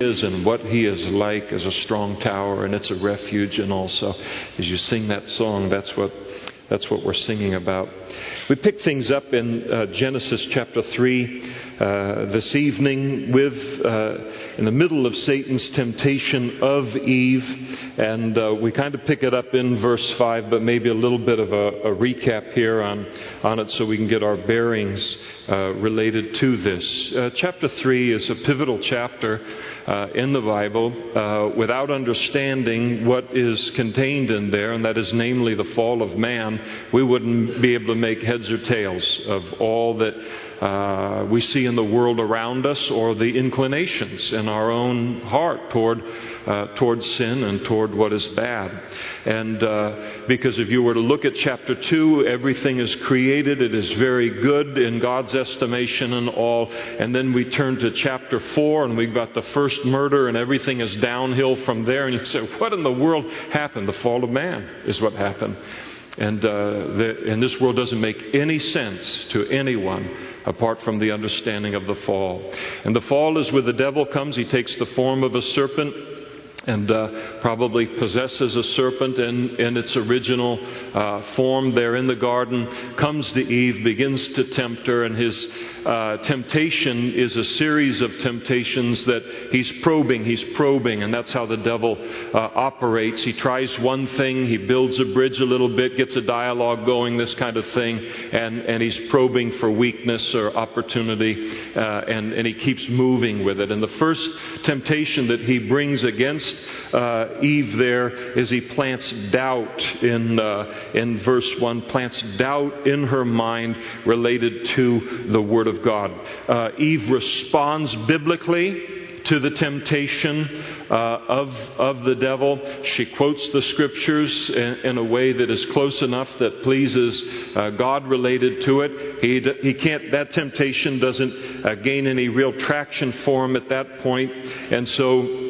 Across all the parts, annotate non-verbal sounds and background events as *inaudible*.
is and what he is like as a strong tower and it's a refuge and also as you sing that song that's what that's what we're singing about. We pick things up in uh, genesis chapter 3 uh, this evening with uh, in the middle of satan's temptation of eve and uh, we kind of pick it up in verse 5 but maybe a little bit of a, a recap here on on it so we can get our bearings uh, related to this. Uh, chapter 3 is a pivotal chapter uh, in the Bible uh, without understanding what is contained in there, and that is namely the fall of man, we wouldn't be able to make heads or tails of all that uh, we see in the world around us or the inclinations in our own heart toward uh, toward sin and toward what is bad. And uh, because if you were to look at chapter 2, everything is created, it is very good in God's estimation and all. And then we turn to chapter 4, and we've got the first murder, and everything is downhill from there. And you say, What in the world happened? The fall of man is what happened. And, uh, the, and this world doesn't make any sense to anyone apart from the understanding of the fall. And the fall is where the devil comes. He takes the form of a serpent and uh, probably possesses a serpent in, in its original uh, form there in the garden, comes to Eve, begins to tempt her, and his uh, temptation is a series of temptations that he's probing, he's probing, and that's how the devil uh, operates. He tries one thing, he builds a bridge a little bit, gets a dialogue going, this kind of thing, and, and he's probing for weakness or opportunity, uh, and, and he keeps moving with it. And the first temptation that he brings against uh, Eve there is he plants doubt in, uh, in verse 1, plants doubt in her mind related to the Word of God. Uh, Eve responds biblically to the temptation uh, of, of the devil. She quotes the scriptures in, in, a way that is close enough that pleases uh, God related to it. He, he can't, that temptation doesn't uh, gain any real traction for him at that point. And so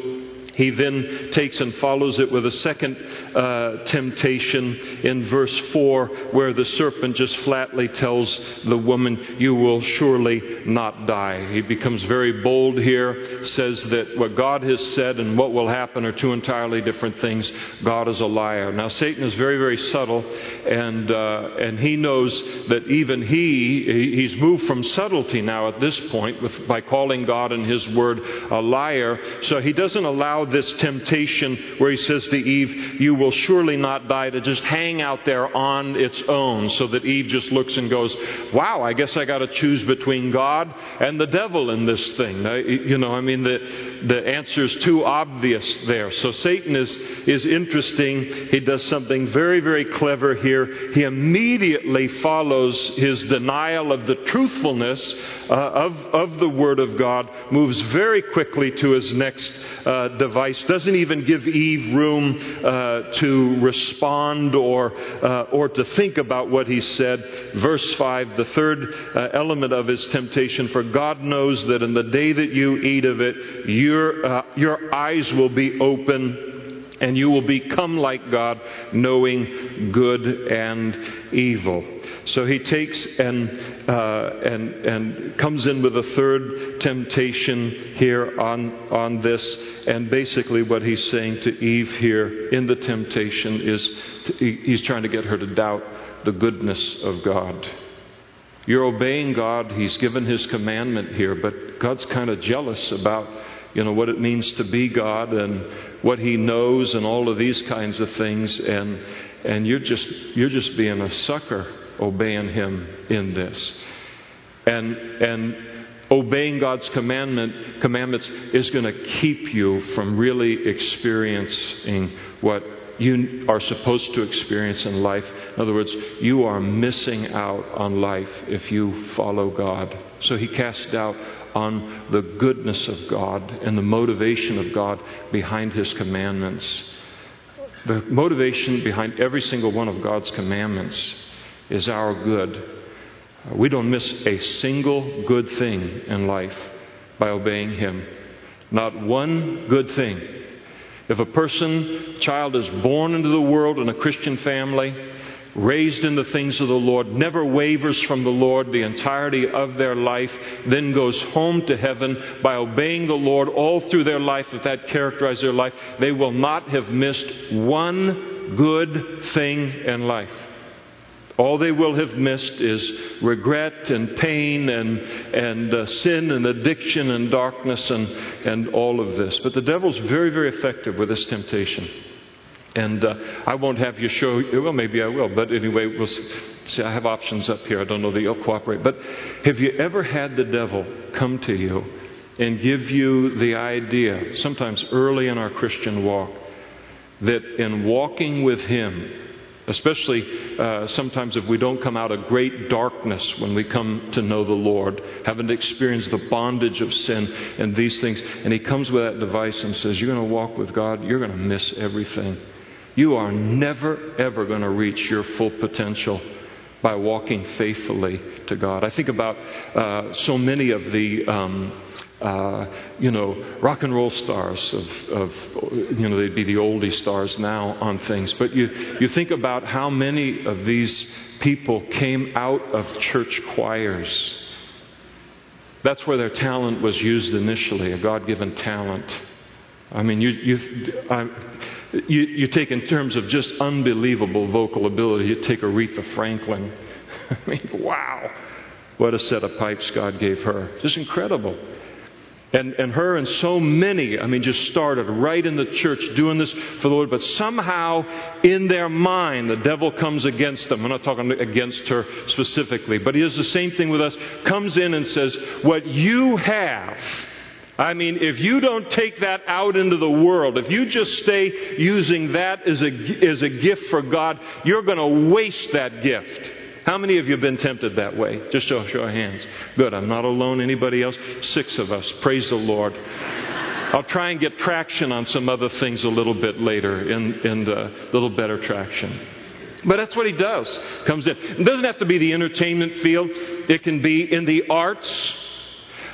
he then takes and follows it with a second uh, temptation in verse 4, where the serpent just flatly tells the woman, You will surely not die. He becomes very bold here, says that what God has said and what will happen are two entirely different things. God is a liar. Now, Satan is very, very subtle, and, uh, and he knows that even he, he's moved from subtlety now at this point with, by calling God and his word a liar. So he doesn't allow this temptation where he says to Eve, You will surely not die, to just hang out there on its own, so that Eve just looks and goes, Wow, I guess I got to choose between God and the devil in this thing. You know, I mean, the, the answer is too obvious there. So Satan is, is interesting. He does something very, very clever here. He immediately follows his denial of the truthfulness uh, of, of the Word of God, moves very quickly to his next uh, device, doesn't even give Eve room uh, to respond or, uh, or to think about what he said. Verse 5, the third uh, element of his temptation for God knows that in the day that you eat of it, your, uh, your eyes will be open and you will become like God, knowing good and evil. So he takes and, uh, and, and comes in with a third temptation here on, on this. And basically, what he's saying to Eve here in the temptation is to, he's trying to get her to doubt the goodness of God. You're obeying God, He's given His commandment here, but God's kind of jealous about you know what it means to be God and what He knows and all of these kinds of things, and and you're just you're just being a sucker obeying Him in this. And, and obeying God's commandment, commandments is going to keep you from really experiencing what you are supposed to experience in life. In other words, you are missing out on life if you follow God. So he cast doubt on the goodness of God and the motivation of God behind his commandments. The motivation behind every single one of God's commandments is our good. We don't miss a single good thing in life by obeying Him. Not one good thing. If a person, child, is born into the world in a Christian family, raised in the things of the Lord, never wavers from the Lord the entirety of their life, then goes home to heaven by obeying the Lord all through their life, if that characterizes their life, they will not have missed one good thing in life. All they will have missed is regret and pain and, and uh, sin and addiction and darkness and, and all of this. But the devil's very, very effective with this temptation. And uh, I won't have you show, well, maybe I will, but anyway, we'll see. I have options up here. I don't know that you'll cooperate. But have you ever had the devil come to you and give you the idea, sometimes early in our Christian walk, that in walking with him, especially uh, sometimes if we don't come out of great darkness when we come to know the Lord, haven't experienced the bondage of sin and these things, and He comes with that device and says, You're going to walk with God, you're going to miss everything. You are never, ever going to reach your full potential by walking faithfully to God. I think about uh, so many of the. Um, uh, you know, rock and roll stars of, of, you know, they'd be the oldie stars now on things. But you, you think about how many of these people came out of church choirs. That's where their talent was used initially, a God given talent. I mean, you, you, I, you, you take in terms of just unbelievable vocal ability, you take Aretha Franklin. *laughs* I mean, wow, what a set of pipes God gave her. Just incredible. And, and her and so many, I mean, just started right in the church doing this for the Lord, but somehow in their mind, the devil comes against them. I'm not talking against her specifically, but he does the same thing with us. Comes in and says, What you have, I mean, if you don't take that out into the world, if you just stay using that as a, as a gift for God, you're going to waste that gift. How many of you have been tempted that way? Just show, show of hands. Good. I'm not alone. Anybody else? Six of us. Praise the Lord. I'll try and get traction on some other things a little bit later in, in the little better traction. But that's what he does. Comes in. It doesn't have to be the entertainment field. It can be in the arts.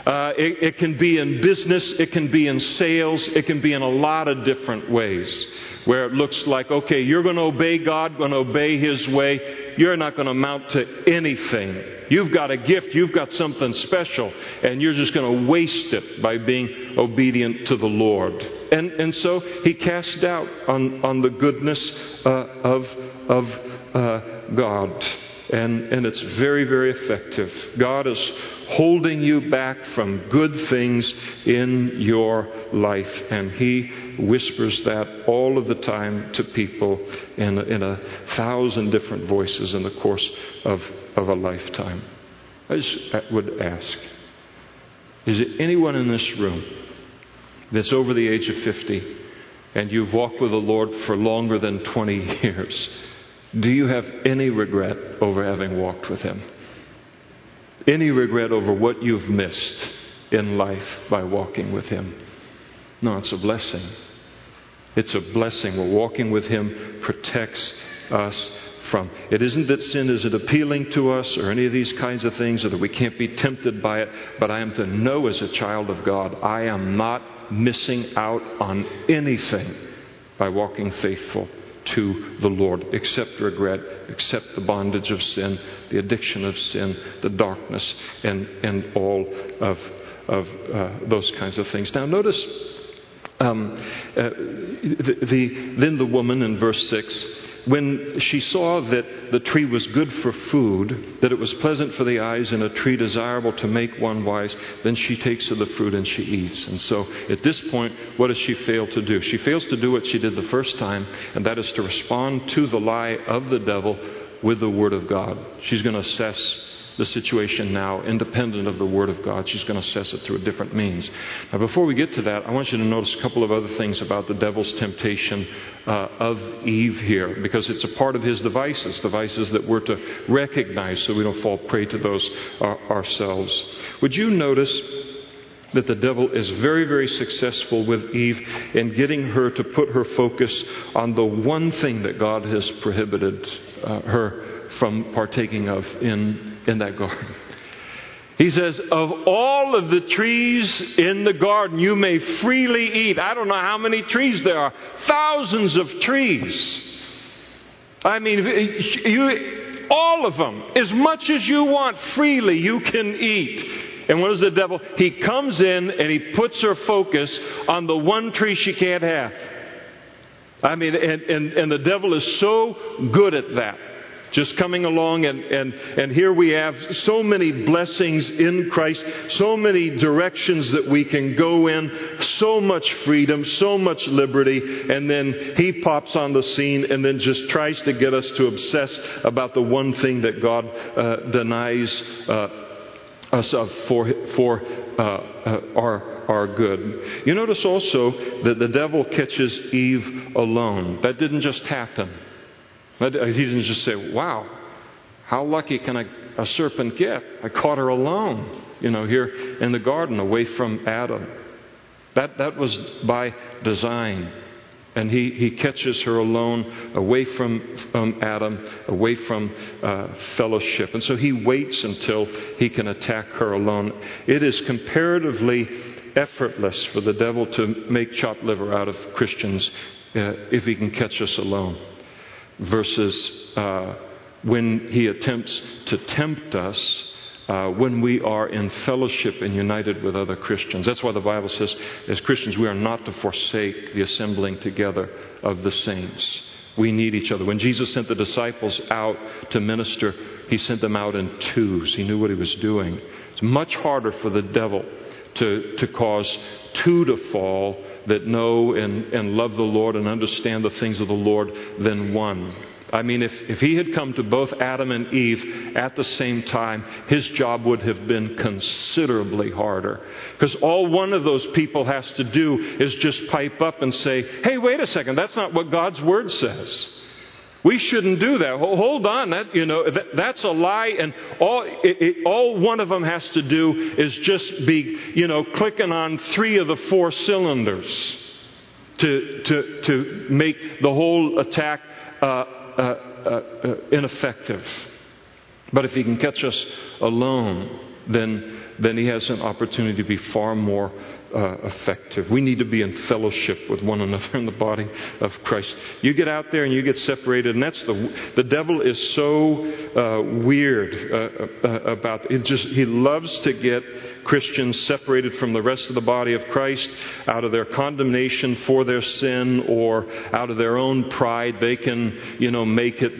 Uh, it, it can be in business. It can be in sales. It can be in a lot of different ways where it looks like, okay, you're going to obey God, going to obey His way. You're not going to amount to anything. You've got a gift, you've got something special, and you're just going to waste it by being obedient to the Lord. And, and so he cast doubt on, on the goodness uh, of, of uh, God. And, and it's very, very effective. God is holding you back from good things in your life. And He whispers that all of the time to people in in a thousand different voices in the course of, of a lifetime. I just would ask Is there anyone in this room that's over the age of 50 and you've walked with the Lord for longer than 20 *laughs* years? Do you have any regret over having walked with Him? any regret over what you've missed in life by walking with Him. No, it's a blessing. It's a blessing. Walking with Him protects us from. It isn't that sin isn't appealing to us or any of these kinds of things or that we can't be tempted by it, but I am to know as a child of God, I am not missing out on anything by walking faithful to the Lord, Accept regret, accept the bondage of sin, the addiction of sin, the darkness, and, and all of, of uh, those kinds of things. Now, notice um, uh, the, the, then the woman in verse 6 when she saw that the tree was good for food, that it was pleasant for the eyes, and a tree desirable to make one wise, then she takes of the fruit and she eats. And so at this point, what does she fail to do? She fails to do what she did the first time, and that is to respond to the lie of the devil with the Word of God. She's going to assess the situation now, independent of the Word of God. She's going to assess it through a different means. Now, before we get to that, I want you to notice a couple of other things about the devil's temptation uh, of Eve here, because it's a part of his devices, devices that we're to recognize so we don't fall prey to those uh, ourselves. Would you notice? that the devil is very, very successful with Eve in getting her to put her focus on the one thing that God has prohibited uh, her from partaking of in in that garden. He says, Of all of the trees in the garden, you may freely eat. I don't know how many trees there are, thousands of trees. I mean, you, all of them, as much as you want freely, you can eat. And what does the devil? He comes in and he puts her focus on the one tree she can't have. I mean, and, and, and the devil is so good at that just coming along and, and, and here we have so many blessings in Christ, so many directions that we can go in, so much freedom, so much liberty, and then he pops on the scene and then just tries to get us to obsess about the one thing that God uh, denies uh, us of for, for uh, uh our, our good. You notice also that the devil catches Eve alone. That didn't just happen. He didn't just say, Wow, how lucky can a, a serpent get? I caught her alone, you know, here in the garden away from Adam. That, that was by design. And he, he catches her alone, away from Adam, away from uh, fellowship. And so he waits until he can attack her alone. It is comparatively effortless for the devil to make chopped liver out of Christians uh, if he can catch us alone versus uh, when he attempts to tempt us uh, when we are in fellowship and united with other Christians. That's why the Bible says, as Christians, we are not to forsake the assembling together of the saints. We need each other. When Jesus sent the disciples out to minister, he sent them out in twos. He knew what he was doing. It's much harder for the devil to, to cause two to fall that know and, and love the Lord and understand the things of the Lord than one. I mean, if, if he had come to both Adam and Eve at the same time, his job would have been considerably harder. Because all one of those people has to do is just pipe up and say, hey, wait a second, that's not what God's word says. We shouldn't do that. Hold on, that you know that, that's a lie, and all it, it, all one of them has to do is just be you know clicking on three of the four cylinders to to to make the whole attack uh, uh, uh, ineffective. But if he can catch us alone, then then he has an opportunity to be far more uh, effective. We need to be in fellowship with one another in the body of Christ. You get out there and you get separated, and that's the the devil is so uh, weird uh, uh about it. Just he loves to get Christians separated from the rest of the body of Christ out of their condemnation for their sin or out of their own pride. They can, you know, make it,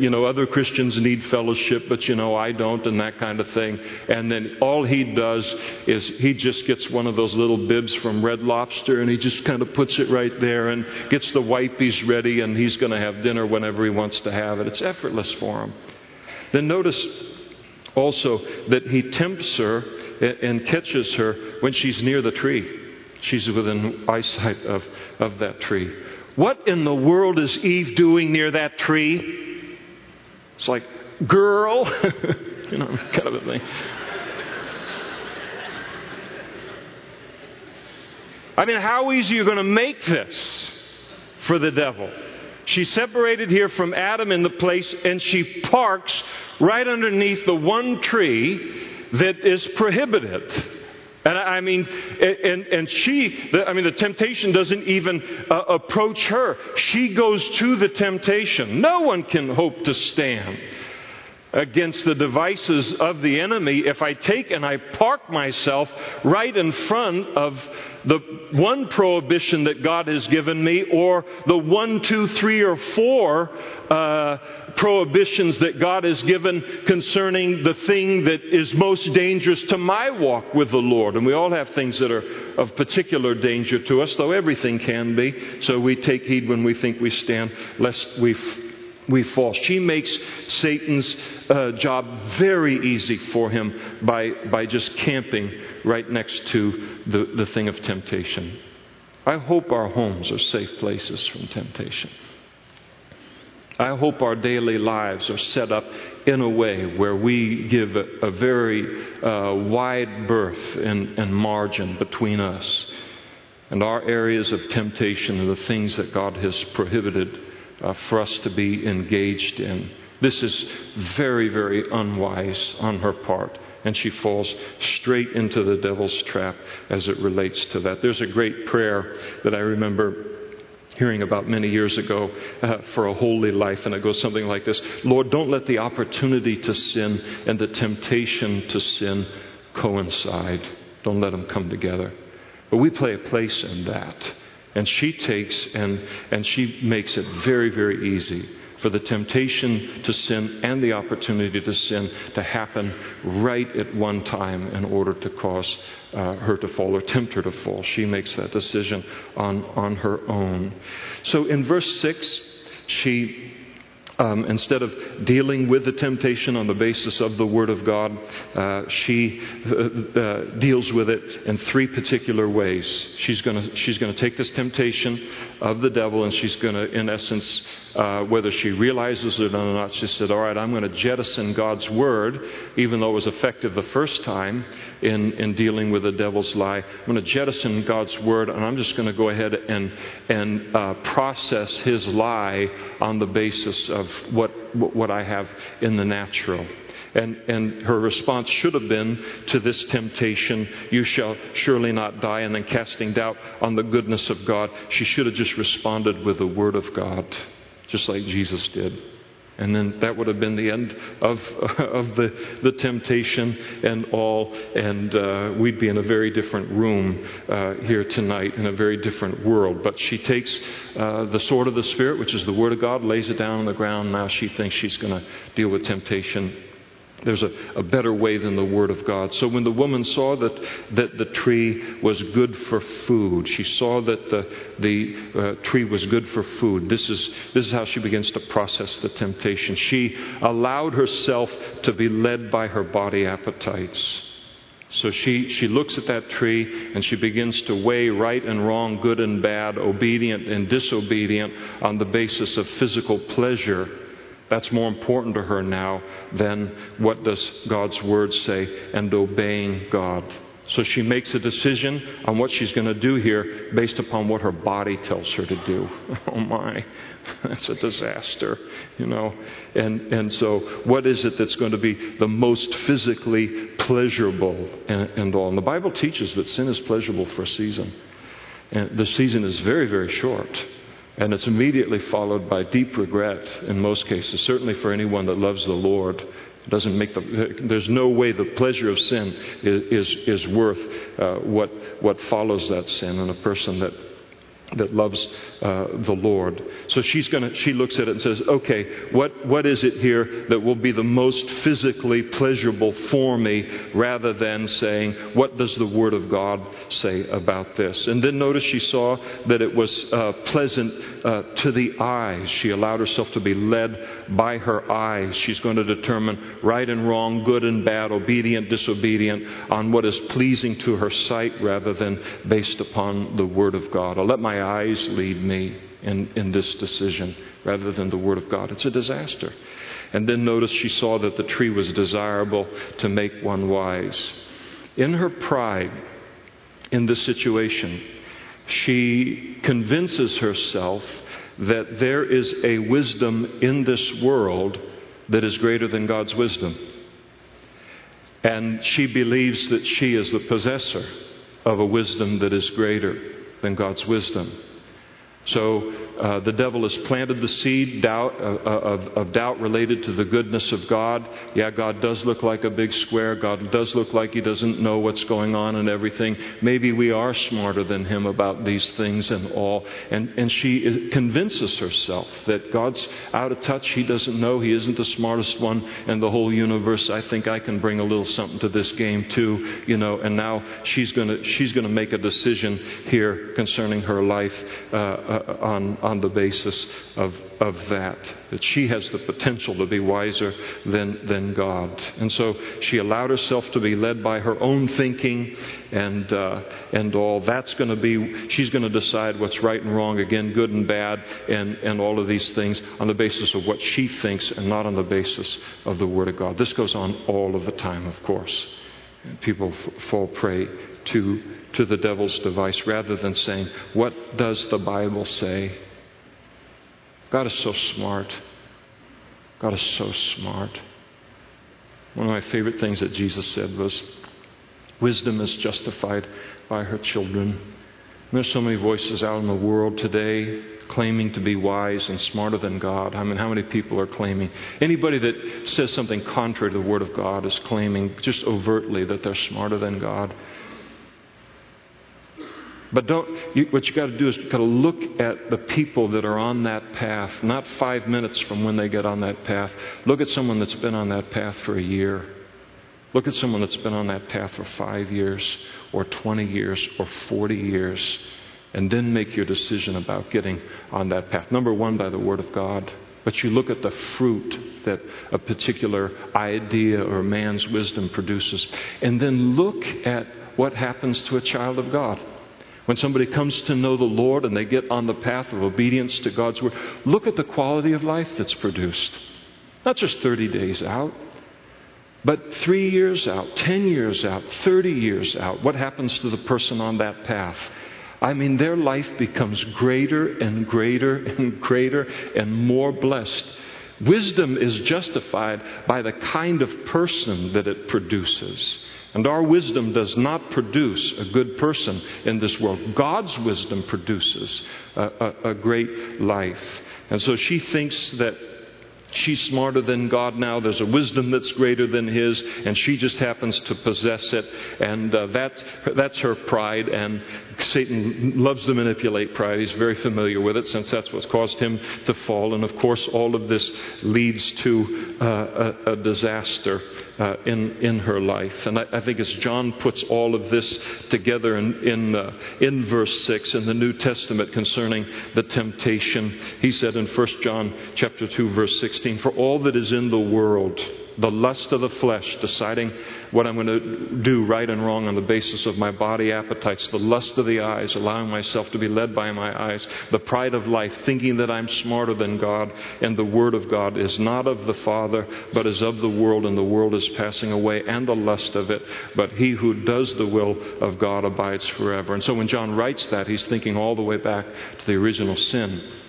you know, other Christians need fellowship, but, you know, I don't, and that kind of thing. And then all he does is he just gets one of those little bibs from Red Lobster and he just kind of puts it right there and gets the wipies ready and he's going to have dinner whenever he wants to have it. It's effortless for him. Then notice also that he tempts her and catches her when she's near the tree. She's within eyesight of, of that tree. What in the world is Eve doing near that tree? It's like, girl, *laughs* you know, kind of a thing. I mean, how easy are you going to make this for the devil? She's separated here from Adam in the place, and she parks right underneath the one tree that is prohibited. And I mean, and, and she, I mean, the temptation doesn't even uh, approach her. She goes to the temptation. No one can hope to stand against the devices of the enemy if I take and I park myself right in front of the one prohibition that God has given me or the one, two, three, or four uh, prohibitions that God has given concerning the thing that is most dangerous to my walk with the Lord. And we all have things that are of particular danger to us, though everything can be. So we take heed when we think we stand, lest we we fall. She makes Satan's uh, job very easy for him by, by just camping right next to the, the thing of temptation. I hope our homes are safe places from temptation. I hope our daily lives are set up in a way where we give a, a very uh, wide berth and, and margin between us and our areas of temptation and the things that God has prohibited uh, for us to be engaged in. This is very, very unwise on her part. And she falls straight into the devil's trap as it relates to that. There's a great prayer that I remember hearing about many years ago uh, for a holy life, and it goes something like this Lord, don't let the opportunity to sin and the temptation to sin coincide. Don't let them come together. But we play a place in that. And she takes and, and she makes it very, very easy for the temptation to sin and the opportunity to sin to happen right at one time in order to cause uh, her to fall or tempt her to fall. She makes that decision on, on her own. So in verse 6, she um, instead of dealing with the temptation on the basis of the Word of God, uh, she uh, uh, deals with it in three particular ways. She's going she's to take this temptation of the devil and she's going to, in essence, uh, whether she realizes it or not, she said, All right, I'm going to jettison God's Word, even though it was effective the first time in, in dealing with the devil's lie. I'm going to jettison God's Word and I'm just going to go ahead and, and uh, process his lie on the basis of what, what I have in the natural. And, and her response should have been to this temptation, You shall surely not die, and then casting doubt on the goodness of God. She should have just responded with the Word of God, just like Jesus did. And then that would have been the end of, *laughs* of the, the temptation and all. And uh, we'd be in a very different room uh, here tonight, in a very different world. But she takes uh, the sword of the Spirit, which is the Word of God, lays it down on the ground. Now she thinks she's going to deal with temptation there's a, a, better way than the Word of God. So when the woman saw that, that the tree was good for food, she saw that the, the uh, tree was good for food. This is, this is how she begins to process the temptation. She allowed herself to be led by her body appetites. So she, she looks at that tree and she begins to weigh right and wrong, good and bad, obedient and disobedient on the basis of physical pleasure that's more important to her now than what does God's word say and obeying God. So she makes a decision on what she's going to do here based upon what her body tells her to do. *laughs* Oh my, *laughs* that's a disaster, you know. And, and so, what is it that's going to be the most physically pleasurable and, and all? And the Bible teaches that sin is pleasurable for a season. And the season is very, very short. And it's immediately followed by deep regret in most cases, certainly for anyone that loves the Lord. It doesn't make the, there's no way the pleasure of sin is, is, is worth uh, what, what follows that sin in a person that that loves uh, the Lord. So she's gonna, she looks at it and says, okay, what, what is it here that will be the most physically pleasurable for me rather than saying, what does the Word of God say about this? And then notice she saw that it was uh, pleasant uh, to the eyes. She allowed herself to be led by her eyes. She's going to determine right and wrong, good and bad, obedient, disobedient on what is pleasing to her sight rather than based upon the Word of God. I'll let my eyes lead me in, in this decision rather than the Word of God. It's a disaster. And then notice she saw that the tree was desirable to make one wise. In her pride in this situation, she convinces herself that there is a wisdom in this world that is greater than God's wisdom. And she believes that she is the possessor of a wisdom that is greater than God's wisdom. So uh, the devil has planted the seed doubt, uh, uh, of, of, doubt related to the goodness of God. Yeah, God does look like a big square. God does look like He doesn't know what's going on and everything. Maybe we are smarter than Him about these things and all. And, and she convinces herself that God's out of touch. He doesn't know. He isn't the smartest one in the whole universe. I think I can bring a little something to this game too, you know. And now she's going to she's going to make a decision here concerning her life uh, uh, on, on the basis of, of that, that she has the potential to be wiser than, than God. And so she allowed herself to be led by her own thinking and, uh, and all. That's going to be, she's going to decide what's right and wrong, again, good and bad, and, and all of these things on the basis of what she thinks and not on the basis of the Word of God. This goes on all of the time, of course. People f- fall prey to, to the devil's device rather than saying, What does the Bible say? God is so smart. God is so smart. One of my favorite things that Jesus said was, Wisdom is justified by her children. There's so many voices out in the world today claiming to be wise and smarter than God. I mean, how many people are claiming? Anybody that says something contrary to the Word of God is claiming just overtly that they're smarter than God. But don't, you, what you got to do is you got to look at the people that are on that path, not five minutes from when they get on that path. Look at someone that's been on that path for a year. Look at someone that's been on that path for five years, or 20 years, or 40 years, and then make your decision about getting on that path. Number one, by the Word of God. But you look at the fruit that a particular idea or man's wisdom produces, and then look at what happens to a child of God. When somebody comes to know the Lord and they get on the path of obedience to God's Word, look at the quality of life that's produced. Not just 30 days out, but three years out, 10 years out, 30 years out. What happens to the person on that path? I mean, their life becomes greater and greater and greater and more blessed. Wisdom is justified by the kind of person that it produces. And our wisdom does not produce a good person in this world. God's wisdom produces a, a, a great life. And so she thinks that she's smarter than God now. There's a wisdom that's greater than His, and she just happens to possess it. And uh, that's, that's her pride. And Satan loves to manipulate pride. He's very familiar with it since that's what's caused him to fall. And of course, all of this leads to uh, a, a disaster uh, in, in her life. And I, I, think as John puts all of this together in, in, uh, in verse 6 in the New Testament concerning the temptation, he said in 1 John chapter 2, verse 16, For all that is in the world, the lust of the flesh, deciding what I'm going to do right and wrong on the basis of my body appetites, the lust of the eyes, allowing myself to be led by my eyes, the pride of life, thinking that I'm smarter than God, and the Word of God is not of the Father, but is of the world, and the world is passing away, and the lust of it. But he who does the will of God abides forever. And so when John writes that, he's thinking all the way back to the original sin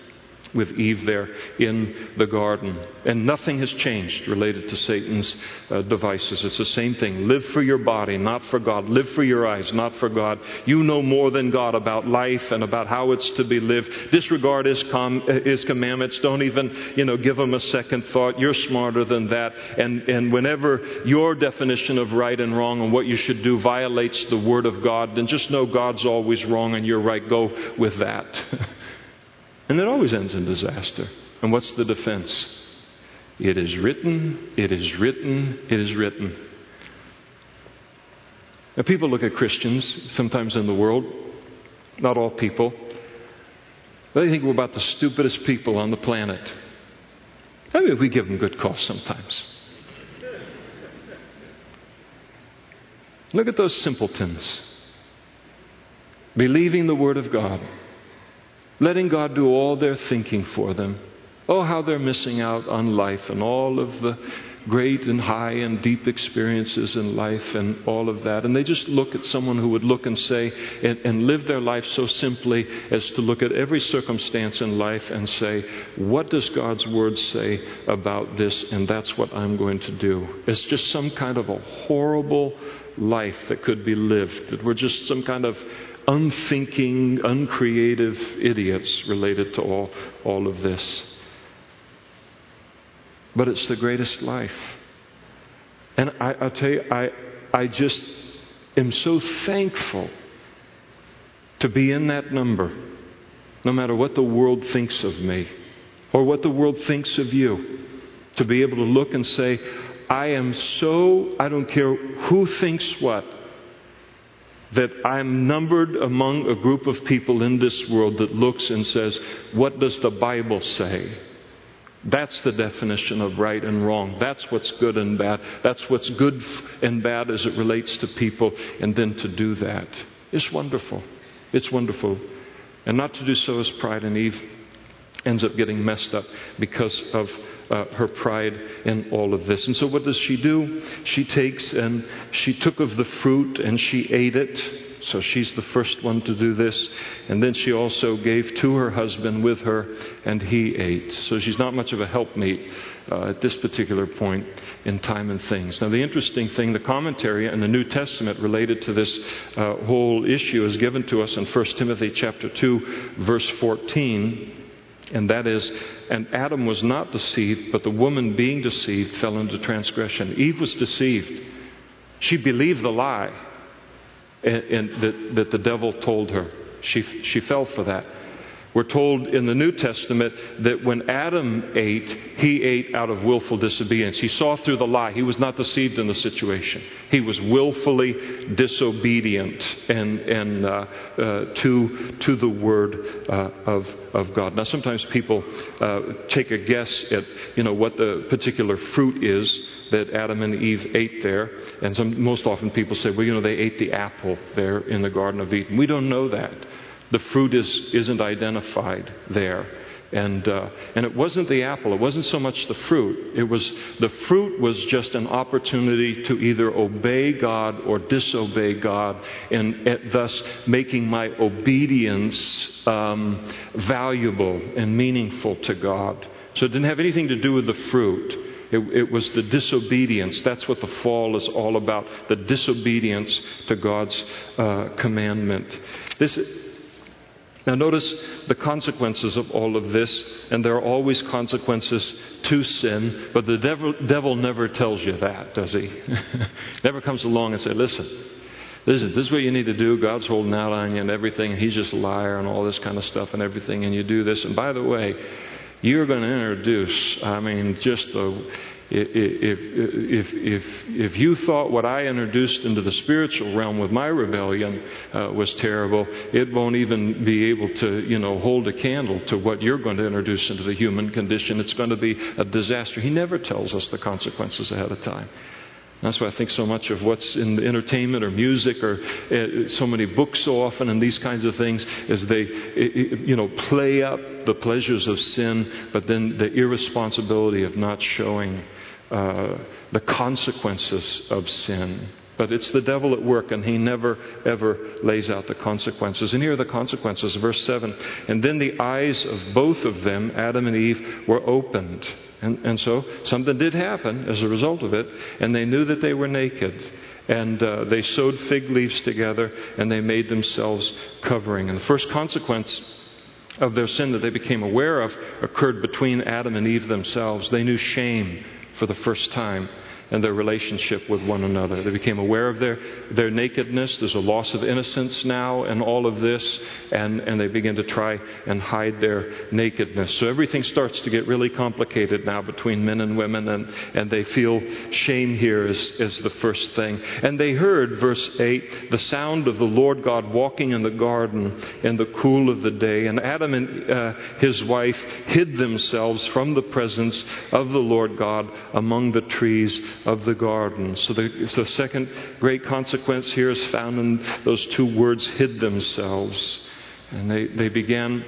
with Eve there in the garden. And nothing has changed related to Satan's uh, devices. It's the same thing. Live for your body, not for God. Live for your eyes, not for God. You know more than God about life and about how it's to be lived. Disregard his, com- his commandments. Don't even, you know, give them a second thought. You're smarter than that. And, and whenever your definition of right and wrong and what you should do violates the Word of God, then just know God's always wrong and you're right. Go with that. *laughs* And it always ends in disaster. And what's the defense? It is written, it is written, it is written. Now, people look at Christians sometimes in the world, not all people, they think we're about the stupidest people on the planet. I mean, we give them good cause sometimes. Look at those simpletons believing the Word of God letting God do all their thinking for them. Oh, how they're missing out on life and all of the great and high and deep experiences in life and all of that. And they just look at someone who would look and say, and, and, live their life so simply as to look at every circumstance in life and say, what does God's word say about this? And that's what I'm going to do. It's just some kind of a horrible life that could be lived, that we're just some kind of unthinking, uncreative idiots related to all, all of this. But it's the greatest life. And I, I'll tell you, I, I just am so thankful to be in that number, no matter what the world thinks of me or what the world thinks of you. To be able to look and say, I am so, I don't care who thinks what, that I'm numbered among a group of people in this world that looks and says, What does the Bible say? That's the definition of right and wrong. That's what's good and bad. That's what's good and bad as it relates to people. And then to do that is wonderful. It's wonderful. And not to do so is pride and Eve ends up getting messed up because of uh, her pride in all of this. And so, what does she do? She takes and she took of the fruit and she ate it. So she's the first one to do this. And then she also gave to her husband with her, and he ate. So she's not much of a helpmeet uh, at this particular point in time and things. Now, the interesting thing, the commentary in the New Testament related to this uh, whole issue is given to us in 1 Timothy chapter 2, verse 14. And that is, and Adam was not deceived, but the woman being deceived fell into transgression. Eve was deceived. She believed the lie and, and that, that the devil told her. She, she fell for that. We're told in the New Testament that when Adam ate, he ate out of willful disobedience. He saw through the lie. He was not deceived in the situation. He was willfully disobedient and, and uh, uh, to, to the word uh, of, of God. Now, sometimes people uh, take a guess at you know, what the particular fruit is that Adam and Eve ate there. And some, most often people say, well, you know, they ate the apple there in the Garden of Eden. We don't know that. The fruit is, isn't identified there. And, uh, and it wasn't the apple. It wasn't so much the fruit. It was the fruit was just an opportunity to either obey God or disobey God, and, and thus making my obedience um, valuable and meaningful to God. So it didn't have anything to do with the fruit. It, it, was the disobedience. That's what the fall is all about the disobedience to God's uh, commandment. This, now, notice the consequences of all of this, and there are always consequences to sin, but the devil, devil never tells you that, does he? *laughs* never comes along and says, Listen, listen, this is what you need to do. God's holding out on you and everything, and he's just a liar and all this kind of stuff and everything, and you do this. And by the way, you're going to introduce, I mean, just the if, if, if, if you thought what I introduced into the spiritual realm with my rebellion uh, was terrible, it won't even be able to, you know, hold a candle to what you're going to introduce into the human condition. It's going to be a disaster. He never tells us the consequences ahead of time. That's why I think so much of what's in the entertainment or music or uh, so many books so often and these kinds of things is they, you know, play up the pleasures of sin, but then the irresponsibility of not showing uh, the consequences of sin. But it's the devil at work, and he never, ever lays out the consequences. And here are the consequences. Verse 7 And then the eyes of both of them, Adam and Eve, were opened. And, and so something did happen as a result of it, and they knew that they were naked. And uh, they sewed fig leaves together, and they made themselves covering. And the first consequence of their sin that they became aware of occurred between Adam and Eve themselves. They knew shame for the first time and their relationship with one another. They became aware of their, their nakedness. There's a loss of innocence now and all of this, and, and they begin to try and hide their nakedness. So everything starts to get really complicated now between men and women, and, and they feel shame here is, is the first thing. And they heard, verse 8, the sound of the Lord God walking in the garden in the cool of the day. And Adam and uh, his wife hid themselves from the presence of the Lord God among the trees of the garden. So the, so the second great consequence here is found in those two words, hid themselves. And they, they began,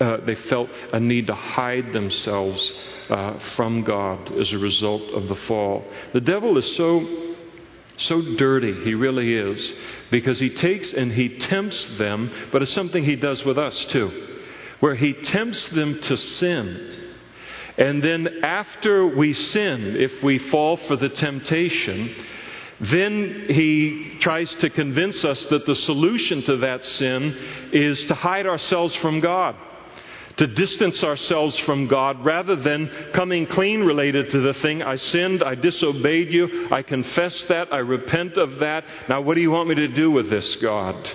uh, they felt a need to hide themselves uh, from God as a result of the fall. The devil is so so dirty, he really is, because he takes and he tempts them, but it's something he does with us too, where he tempts them to sin. And then after we sin, if we fall for the temptation, then he tries to convince us that the solution to that sin is to hide ourselves from God, to distance ourselves from God, rather than coming clean related to the thing. I sinned, I disobeyed you, I confess that, I repent of that. Now, what do you want me to do with this, God?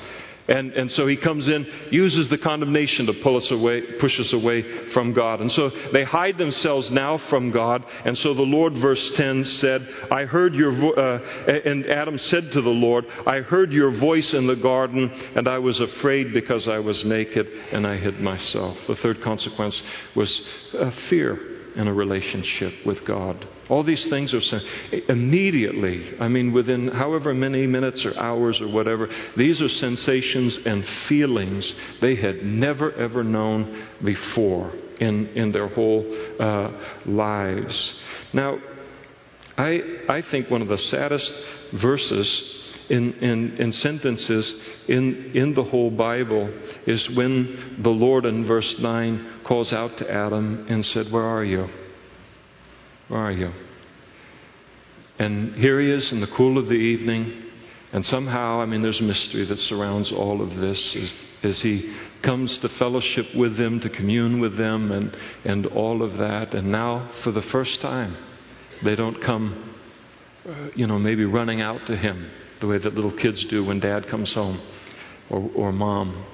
And, and so he comes in, uses the condemnation to pull us away, push us away from God. And so they hide themselves now from God. And so the Lord, verse 10, said, I heard your vo- uh, and Adam said to the Lord, I heard your voice in the garden, and I was afraid because I was naked, and I hid myself. The third consequence was uh, fear in a relationship with God. All these things are immediately. I mean, within however many minutes or hours or whatever, these are sensations and feelings they had never ever known before in, in their whole uh, lives. Now, I, I think one of the saddest verses in, in, in sentences in, in the whole Bible is when the Lord in verse 9 calls out to Adam and said, Where are you? Where are you? And here he is in the cool of the evening. And somehow, I mean, there's a mystery that surrounds all of this as, as he comes to fellowship with them, to commune with them, and, and all of that. And now, for the first time, they don't come, uh, you know, maybe running out to him the way that little kids do when dad comes home or, or mom.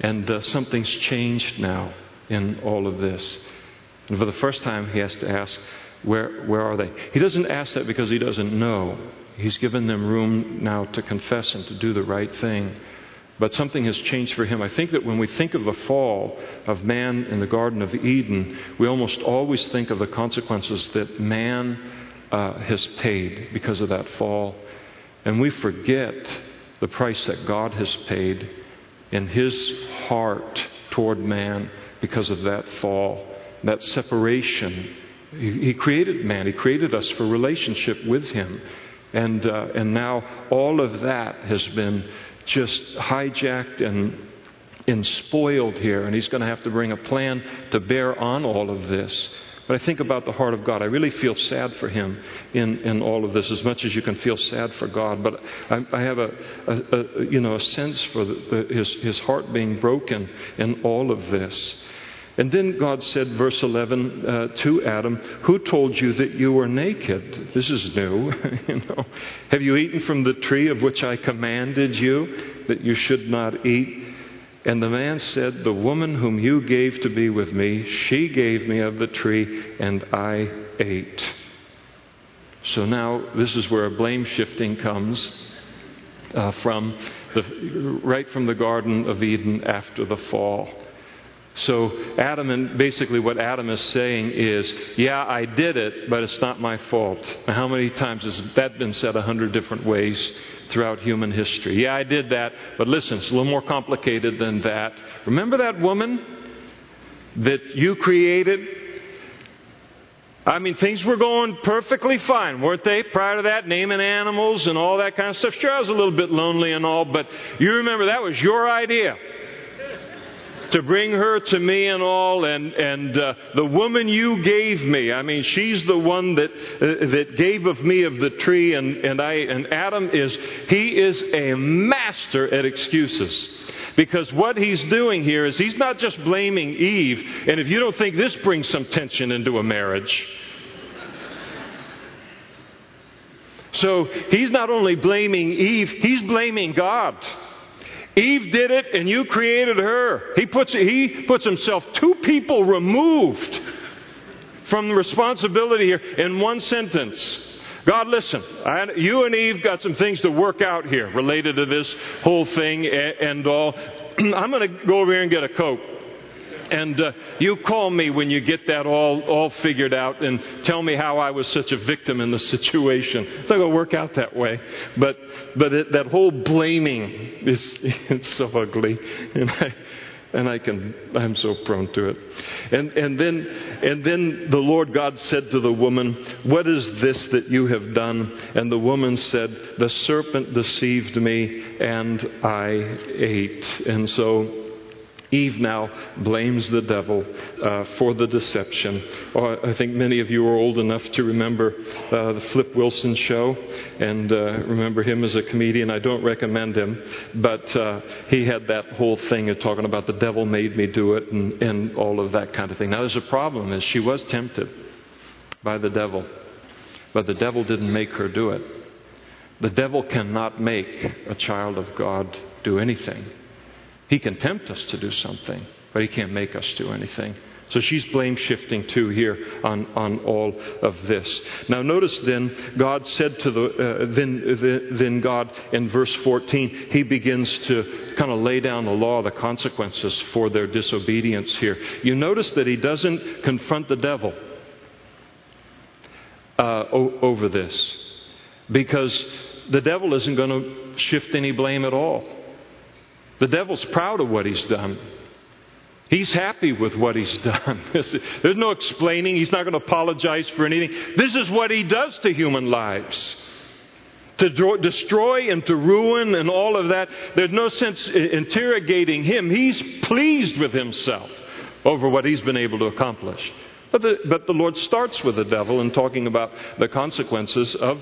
And uh, something's changed now in all of this. And for the first time, he has to ask, where, where are they? He doesn't ask that because he doesn't know. He's given them room now to confess and to do the right thing. But something has changed for him. I think that when we think of the fall of man in the Garden of Eden, we almost always think of the consequences that man uh, has paid because of that fall. And we forget the price that God has paid in his heart toward man because of that fall, that separation. He, he created man, he created us for relationship with him. And, uh, and now all of that has been just hijacked and, and spoiled here. And he's going to have to bring a plan to bear on all of this. But I think about the heart of God. I really feel sad for him in, in all of this, as much as you can feel sad for God. But I, I have a, a, a, you know, a sense for the, his, his heart being broken in all of this. And then God said, verse 11, uh, to Adam, Who told you that you were naked? This is new. *laughs* you know, Have you eaten from the tree of which I commanded you that you should not eat? And the man said, The woman whom you gave to be with me, she gave me of the tree, and I ate. So now this is where blame shifting comes uh, from the, right from the Garden of Eden after the fall. So, Adam, and basically what Adam is saying is, yeah, I did it, but it's not my fault. How many times has that been said a hundred different ways throughout human history? Yeah, I did that, but listen, it's a little more complicated than that. Remember that woman that you created? I mean, things were going perfectly fine, weren't they? Prior to that, naming animals and all that kind of stuff. Sure, I was a little bit lonely and all, but you remember that was your idea to bring her to me and all, and, and uh, the woman you gave me. I mean, she's the one that, uh, that gave of me of the tree, and, and, I, and Adam is, he is a master at excuses. Because what he's doing here is he's not just blaming Eve, and if you don't think this brings some tension into a marriage, so he's not only blaming Eve, he's blaming God. Eve did it and you created her. He puts, he puts himself two people removed from the responsibility here in one sentence. God, listen, I, you and Eve got some things to work out here related to this whole thing and, and all. *clears throat* I'm going to go over here and get a Coke. And uh, you call me when you get that all, all figured out and tell me how I was such a victim in the situation. It's not going to work out that way. But, but it, that whole blaming is *laughs* it's so ugly. And I, and I can, I'm so prone to it. And, and, then, and then the Lord God said to the woman, What is this that you have done? And the woman said, The serpent deceived me and I ate. And so Eve now blames the devil uh, for the deception. Oh, I think many of you are old enough to remember uh, the Flip Wilson show and uh, remember him as a comedian. I don't recommend him, but uh, he had that whole thing of talking about the devil made me do it and, and all of that kind of thing. Now, there's a problem is she was tempted by the devil, but the devil didn't make her do it. The devil cannot make a child of God do anything. He can tempt us to do something, but He can't make us do anything. So she's blame shifting too here on, on all of this. Now notice then, God said to the, uh, then, then God in verse 14, he begins to kind of lay down the law, the consequences for their disobedience here. You notice that he doesn't confront the devil uh, o- over this because the devil isn't going to shift any blame at all. The devil's proud of what he's done. He's happy with what he's *laughs* done. There's no explaining. He's not going to apologize for anything. This is what he does to human lives. to destroy and to ruin and all of that. There's no sense interrogating him. He's pleased with himself over what he's been able to accomplish. But the, but the Lord starts with the devil and talking about the consequences of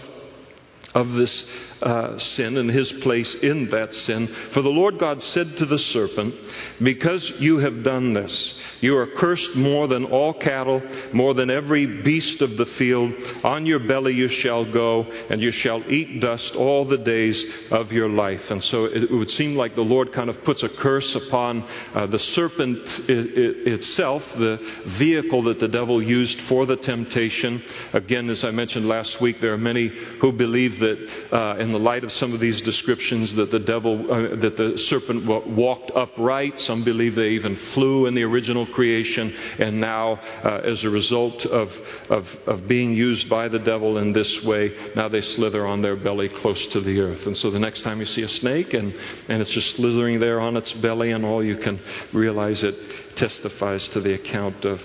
of this uh, sin and his place in that sin. For the Lord God said to the serpent, Because you have done this, you are cursed more than all cattle, more than every beast of the field. On your belly you shall go, and you shall eat dust all the days of your life. And so it, would seem like the Lord kind of puts a curse upon uh, the serpent itself, the vehicle that the devil used for the temptation. Again, as I mentioned last week, there are many who believe that that uh, in the light of some of these descriptions that the devil, uh, that the serpent walked upright. Some believe they even flew in the original creation, and now, uh, as a result of, of, of being used by the devil in this way, now they slither on their belly close to the earth. And so the next time you see a snake and, and it's just slithering there on its belly, and all you can realize it testifies to the account of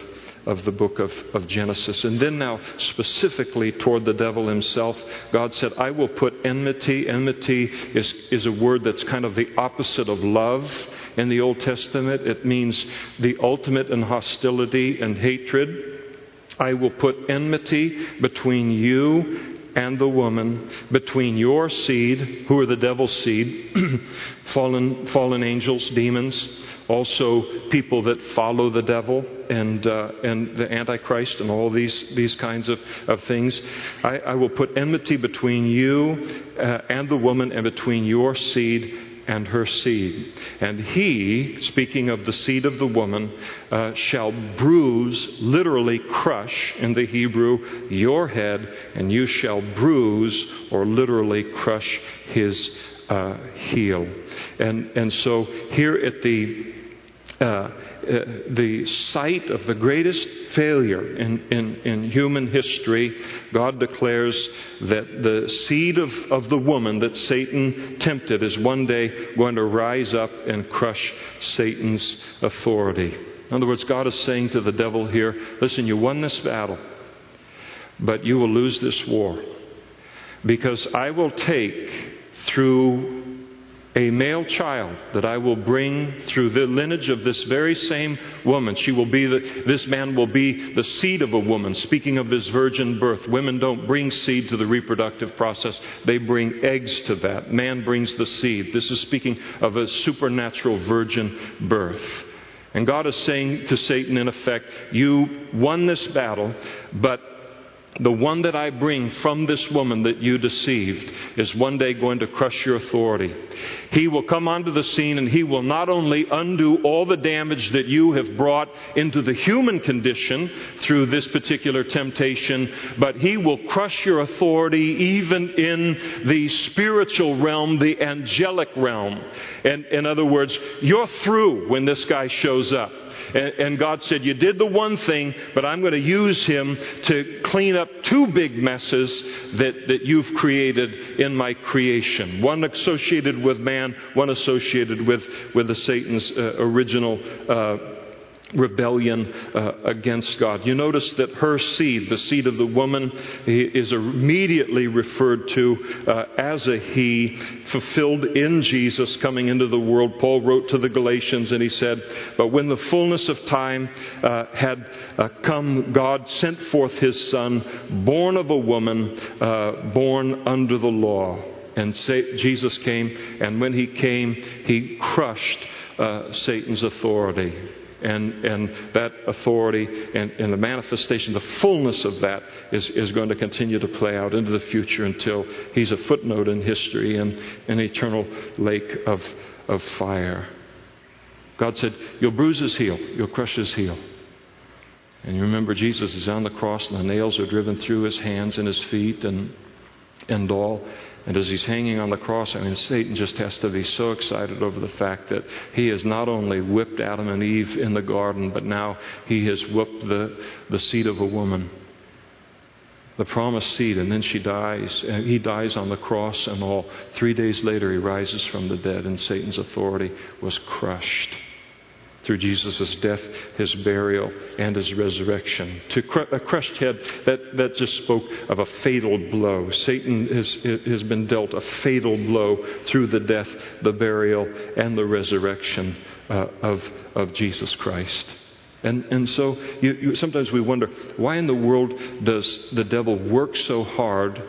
of the book of, of Genesis. And then, now, specifically toward the devil himself, God said, I will put enmity. Enmity is, is a word that's kind of the opposite of love in the Old Testament. It means the ultimate in hostility and hatred. I will put enmity between you and the woman, between your seed, who are the devil's seed, *clears throat* fallen, fallen angels, demons, also people that follow the devil and, uh, and the Antichrist and all these, these kinds of, of things. I, I will put enmity between you uh, and the woman and between your seed and her seed. And he, speaking of the seed of the woman, uh, shall bruise, literally crush in the Hebrew, your head, and you shall bruise, or literally crush his uh, heel. And, and so here at the uh, uh, the site of the greatest failure in, in, in, human history, God declares that the seed of, of the woman that Satan tempted is one day going to rise up and crush Satan's authority. In other words, God is saying to the devil here listen, you won this battle, but you will lose this war because I will take through a male child that I will bring through the lineage of this very same woman. She will be the, this man will be the seed of a woman. Speaking of this virgin birth, women don't bring seed to the reproductive process, they bring eggs to that. Man brings the seed. This is speaking of a supernatural virgin birth. And God is saying to Satan, in effect, You won this battle, but the one that I bring from this woman that you deceived is one day going to crush your authority. He will come onto the scene and he will not only undo all the damage that you have brought into the human condition through this particular temptation, but he will crush your authority even in the spiritual realm, the angelic realm. And in other words, you're through when this guy shows up. And, God said, You did the one thing, but I'm going to use him to clean up two big messes that, that you've created in my creation. One associated with man, one associated with, with the Satan's uh, original. Uh, rebellion uh, against God. You notice that her seed, the seed of the woman, is immediately referred to uh, as a he, fulfilled in Jesus coming into the world. Paul wrote to the Galatians and he said, But when the fullness of time uh, had uh, come, God sent forth his son, born of a woman, uh, born under the law. And Jesus came, and when he came, he crushed uh, Satan's authority and, and that authority and, and the manifestation, the fullness of that is, is going to continue to play out into the future until he's a footnote in history and an eternal lake of, of fire. God said, You'll bruise his heel, you'll crush his heel. And you remember Jesus is on the cross and the nails are driven through his hands and his feet and, and all. And as he's hanging on the cross, I mean, Satan just has to be so excited over the fact that he has not only whipped Adam and Eve in the garden, but now he has whipped the, the seed of a woman, the promised seed, and then she dies. And he dies on the cross and all. Three days later, he rises from the dead, and Satan's authority was crushed. Through Jesus' death, his burial, and his resurrection. To a crushed head, that, that just spoke of a fatal blow. Satan has, has been dealt a fatal blow through the death, the burial, and the resurrection uh, of, of Jesus Christ. And, and so you, you, sometimes we wonder why in the world does the devil work so hard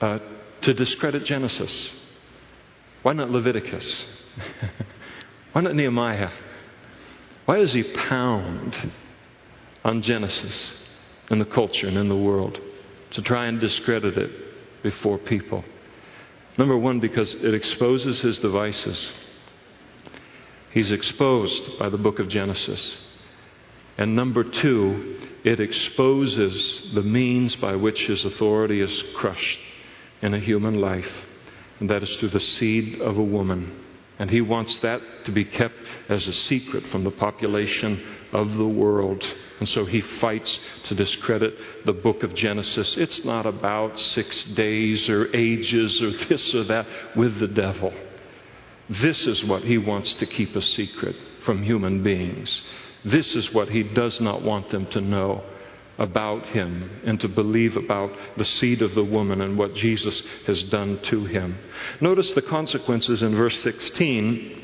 uh, to discredit Genesis? Why not Leviticus? *laughs* why not Nehemiah? Why does he pound on Genesis in the culture and in the world to try and discredit it before people? Number one, because it exposes his devices. He's exposed by the book of Genesis. And number two, it exposes the means by which his authority is crushed in a human life, and that is through the seed of a woman. And he wants that to be kept as a secret from the population of the world. And so he fights to discredit the book of Genesis. It's not about six days or ages or this or that with the devil. This is what he wants to keep a secret from human beings. This is what he does not want them to know about him and to believe about the seed of the woman and what Jesus has done to him. Notice the consequences in verse 16.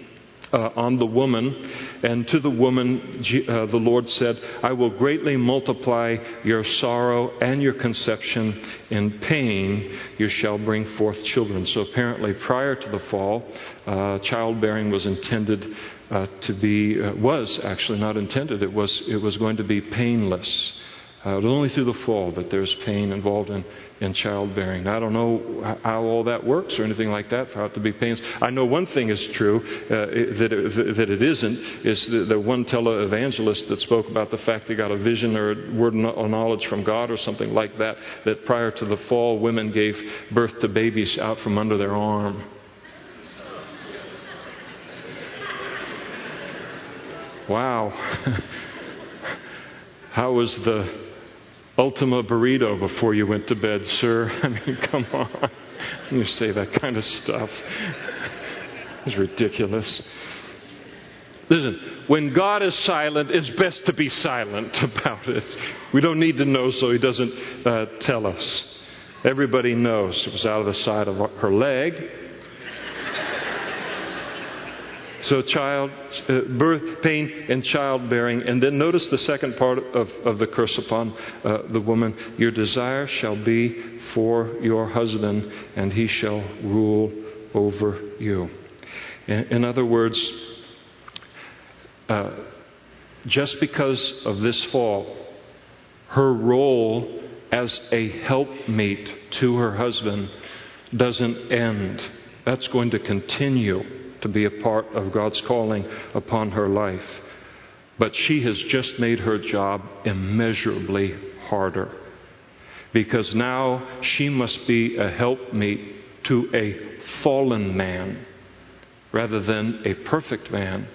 Uh, on the woman, and to the woman, uh, the Lord said, I will greatly multiply your sorrow and your conception. In pain, you shall bring forth children. So, apparently, prior to the fall, uh, childbearing was intended uh, to be, uh, was actually not intended, it was, it was going to be painless. Uh, it's only through the fall that there's pain involved in, in childbearing. I don't know how all that works or anything like that for it to be pains. I know one thing is true uh, that, it, that it isn't is the, the one televangelist that spoke about the fact he got a vision or a word of knowledge from God or something like that, that prior to the fall, women gave birth to babies out from under their arm. Wow. *laughs* How was the Ultima burrito before you went to bed, sir. *laughs* I mean, come on. You say that kind of stuff. *laughs* It's ridiculous. Listen, when God is silent, it's best to be silent *laughs* about it. We don't need to know so He doesn't uh, tell us. Everybody knows it was out of the side of her leg. So, child, uh, birth, pain, and childbearing. And then notice the second part of, of the curse upon uh, the woman. Your desire shall be for your husband, and he shall rule over you. In, in other words, uh, just because of this fall, her role as a helpmeet to her husband doesn't end. That's going to continue to be a part of God's calling upon her life. But she has just made her job immeasurably harder because now she must be a helpmeet to a fallen man rather than a perfect man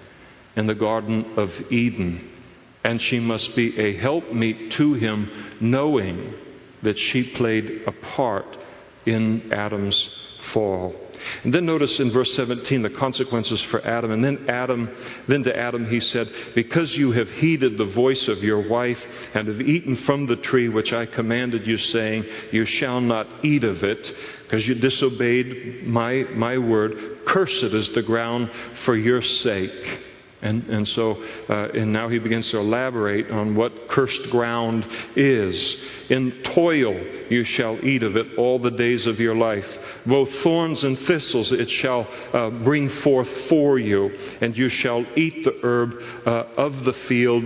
in the Garden of Eden. And she must be a helpmeet to him, knowing that she played a part in Adam's fall. And then notice in verse 17 the consequences for Adam. And then Adam, then to Adam he said, Because you have heeded the voice of your wife and have eaten from the tree which I commanded you, saying, You shall not eat of it, because you disobeyed my, my word, cursed is the ground for your sake. And, and so, uh, and now he begins to elaborate on what cursed ground is. In toil you shall eat of it all the days of your life. Both thorns and thistles it shall uh, bring forth for you, and you shall eat the herb uh, of the field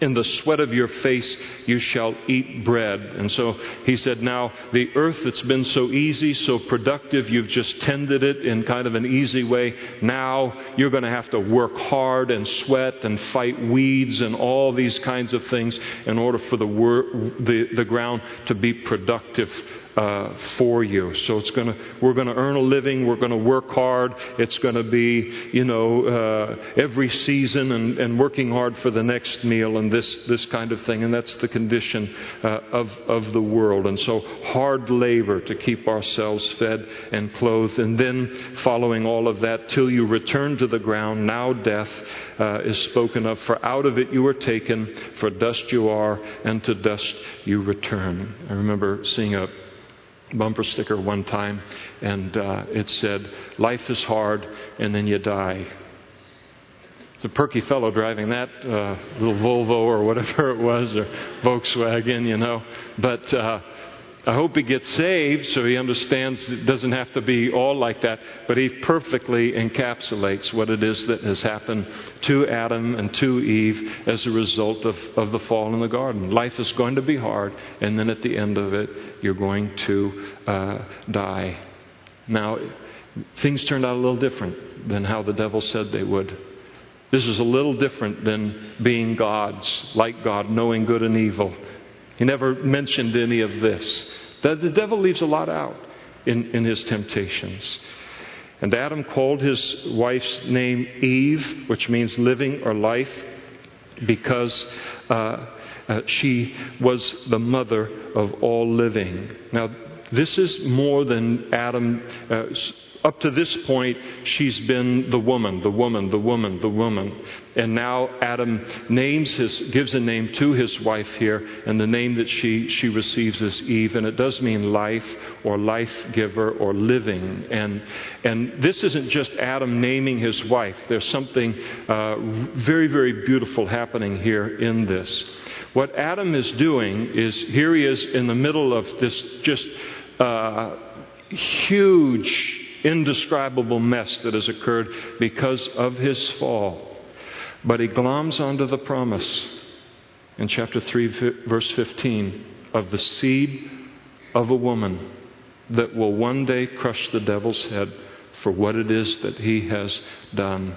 in the sweat of your face you shall eat bread. And so he said, Now, the earth that's been so easy, so productive, you've just tended it in kind of an easy way. Now you're going to have to work hard and sweat and fight weeds and all these kinds of things in order for the, wor- the, the ground to be productive uh, for you. So it's gonna, we're going to earn a living. We're going to work hard. It's going to be, you know, uh, every season and, and working hard for the next meal and this, this kind of thing. And that's the condition uh, of, of the world. And so hard labor to keep ourselves fed and clothed. And then following all of that, till you return to the ground, now death uh, is spoken of. For out of it you were taken, for dust you are, and to dust you return. I remember seeing a bumper sticker one time, and uh, it said, Life is hard, and then you die. It's a perky fellow driving that uh, little Volvo or whatever it was, or Volkswagen, you know. But uh, I hope he gets saved so he understands it doesn't have to be all like that, but he perfectly encapsulates what it is that has happened to Adam and to Eve as a result of, of the fall in the garden. Life is going to be hard, and then at the end of it, you're going to uh, die. Now, things turned out a little different than how the devil said they would. This is a little different than being gods, like God, knowing good and evil. He never mentioned any of this. The, the devil leaves a lot out in, in his temptations. And Adam called his wife's name Eve, which means living or life, because uh, uh, she was the mother of all living. Now, this is more than Adam. Uh, up to this point, she's been the woman, the woman, the woman, the woman. And now Adam names his, gives a name to his wife here, and the name that she, she receives is Eve, and it does mean life or life giver or living. And, and this isn't just Adam naming his wife, there's something uh, very, very beautiful happening here in this. What Adam is doing is here he is in the middle of this just uh, huge indescribable mess that has occurred because of his fall. But he gloms onto the promise in chapter 3, verse 15 of the seed of a woman that will one day crush the devil's head for what it is that he has done.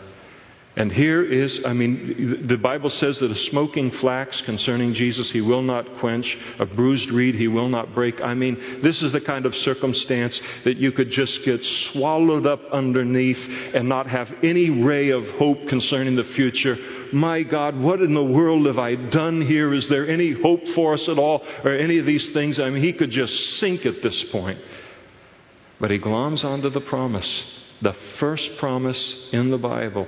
And here is, I mean, the Bible says that a smoking flax concerning Jesus he will not quench, a bruised reed he will not break. I mean, this is the kind of circumstance that you could just get swallowed up underneath and not have any ray of hope concerning the future. My God, what in the world have I done here? Is there any hope for us at all? Or any of these things? I mean, he could just sink at this point. But he gloms onto the promise, the first promise in the Bible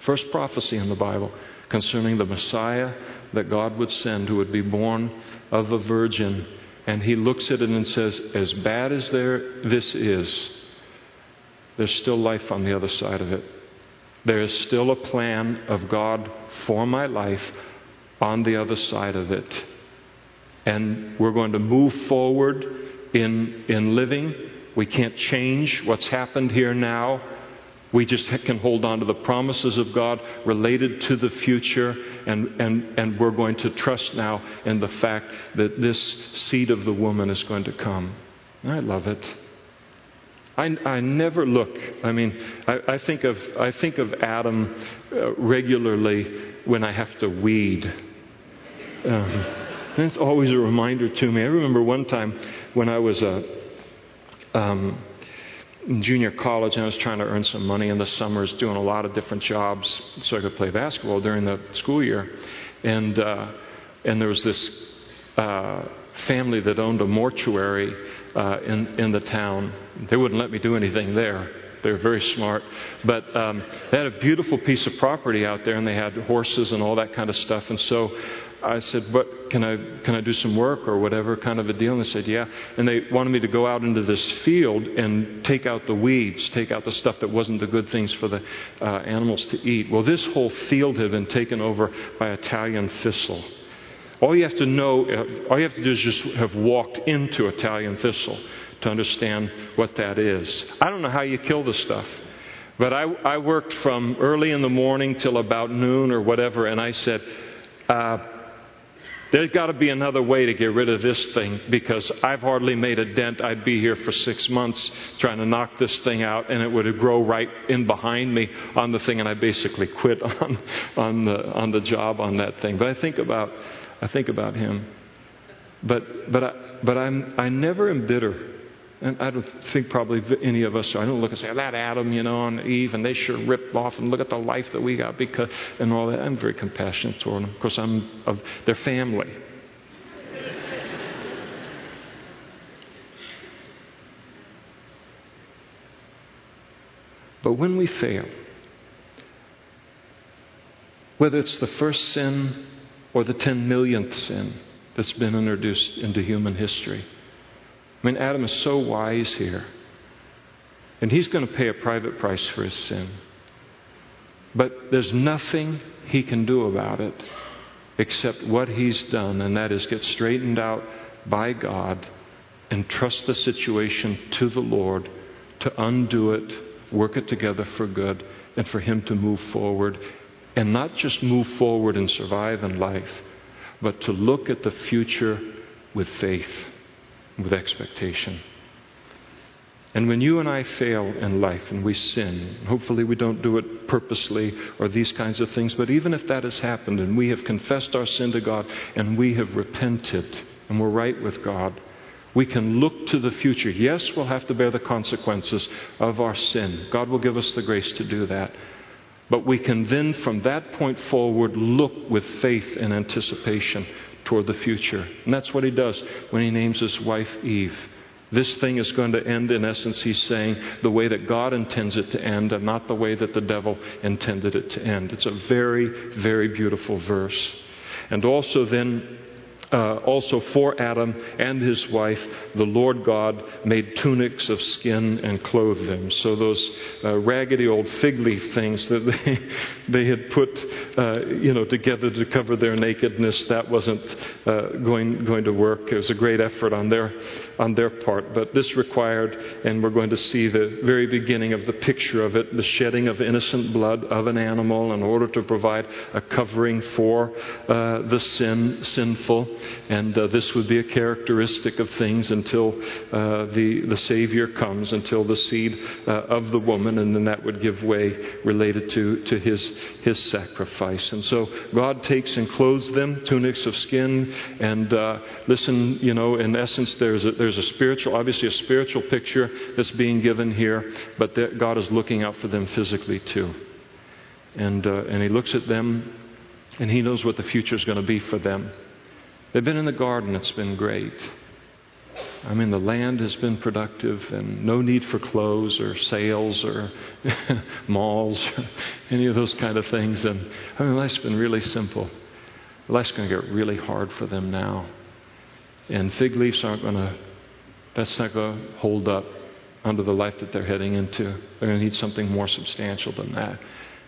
First prophecy in the Bible concerning the Messiah that God would send who would be born of a virgin. And he looks at it and says, As bad as there, this is, there's still life on the other side of it. There is still a plan of God for my life on the other side of it. And we're going to move forward in, in living. We can't change what's happened here now. We just can hold on to the promises of God related to the future, and, and, and we're going to trust now in the fact that this seed of the woman is going to come. I love it. I, I never look. I mean, I, I, think of, I think of Adam uh, regularly when I have to weed. Um, it's always a reminder to me. I remember one time when I was a. Um, in junior college, and I was trying to earn some money in the summers, doing a lot of different jobs so I could play basketball during the school year. And uh, and there was this uh, family that owned a mortuary uh, in in the town. They wouldn't let me do anything there. They were very smart, but um, they had a beautiful piece of property out there, and they had horses and all that kind of stuff. And so I said, "What can I can I do some work or whatever kind of a deal?" And they said, "Yeah." And they wanted me to go out into this field and take out the weeds, take out the stuff that wasn't the good things for the uh, animals to eat. Well, this whole field had been taken over by Italian thistle. All you have to know, uh, all you have to do is just have walked into Italian thistle to understand what that is. I don't know how you kill the stuff. But I, I worked from early in the morning till about noon or whatever, and I said, uh, there's got to be another way to get rid of this thing because I've hardly made a dent. I'd be here for six months trying to knock this thing out, and it would grow right in behind me on the thing, and I basically quit *laughs* on, on, the, on the job on that thing. But I think about, I think about him. But, but I, but I'm, I never am bitter. And I don't think probably any of us. I don't look and say that Adam, you know, and Eve, and they sure ripped off. And look at the life that we got because and all that. I'm very compassionate toward them. Of course, I'm of their family. *laughs* but when we fail, whether it's the first sin or the 10 millionth sin that's been introduced into human history. I mean, Adam is so wise here. And he's going to pay a private price for his sin. But there's nothing he can do about it except what he's done, and that is get straightened out by God and trust the situation to the Lord to undo it, work it together for good, and for him to move forward and not just move forward and survive in life, but to look at the future with faith, with expectation. And when you and I fail in life and we sin, hopefully we don't do it purposely or these kinds of things, but even if that has happened and we have confessed our sin to God and we have repented and we're right with God, we can look to the future. Yes, we'll have to bear the consequences of our sin. God will give us the grace to do that. But we can then, from that point forward, look with faith and anticipation toward the future. And that's what he does when he names his wife Eve. This thing is going to end, in essence, he's saying, the way that God intends it to end and not the way that the devil intended it to end. It's a very, very beautiful verse. And also, then, uh, also for Adam and his wife, the Lord God made tunics of skin and clothed them. So those uh, raggedy old fig leaf things that they, *laughs* they had put, uh, you know, together to cover their nakedness, that wasn't uh, going, going to work. It was a great effort on their, on their part. But this required, and we're going to see the very beginning of the picture of it, the shedding of innocent blood of an animal in order to provide a covering for uh, the sin, sinful. And uh, this would be a characteristic of things until uh, the, the Savior comes, until the seed uh, of the woman, and then that would give way related to, to his, his sacrifice. And so God takes and clothes them, tunics of skin, and uh, listen, you know, in essence, there's a, there's a spiritual, obviously a spiritual picture that's being given here, but God is looking out for them physically too. And, uh, and He looks at them, and He knows what the future is going to be for them. They've been in the garden, it's been great. I mean, the land has been productive and no need for clothes or sales or *laughs* malls or any of those kind of things. And I mean, life's been really simple. Life's going to get really hard for them now. And fig leaves aren't going to, that's not going to hold up under the life that they're heading into. They're going to need something more substantial than that.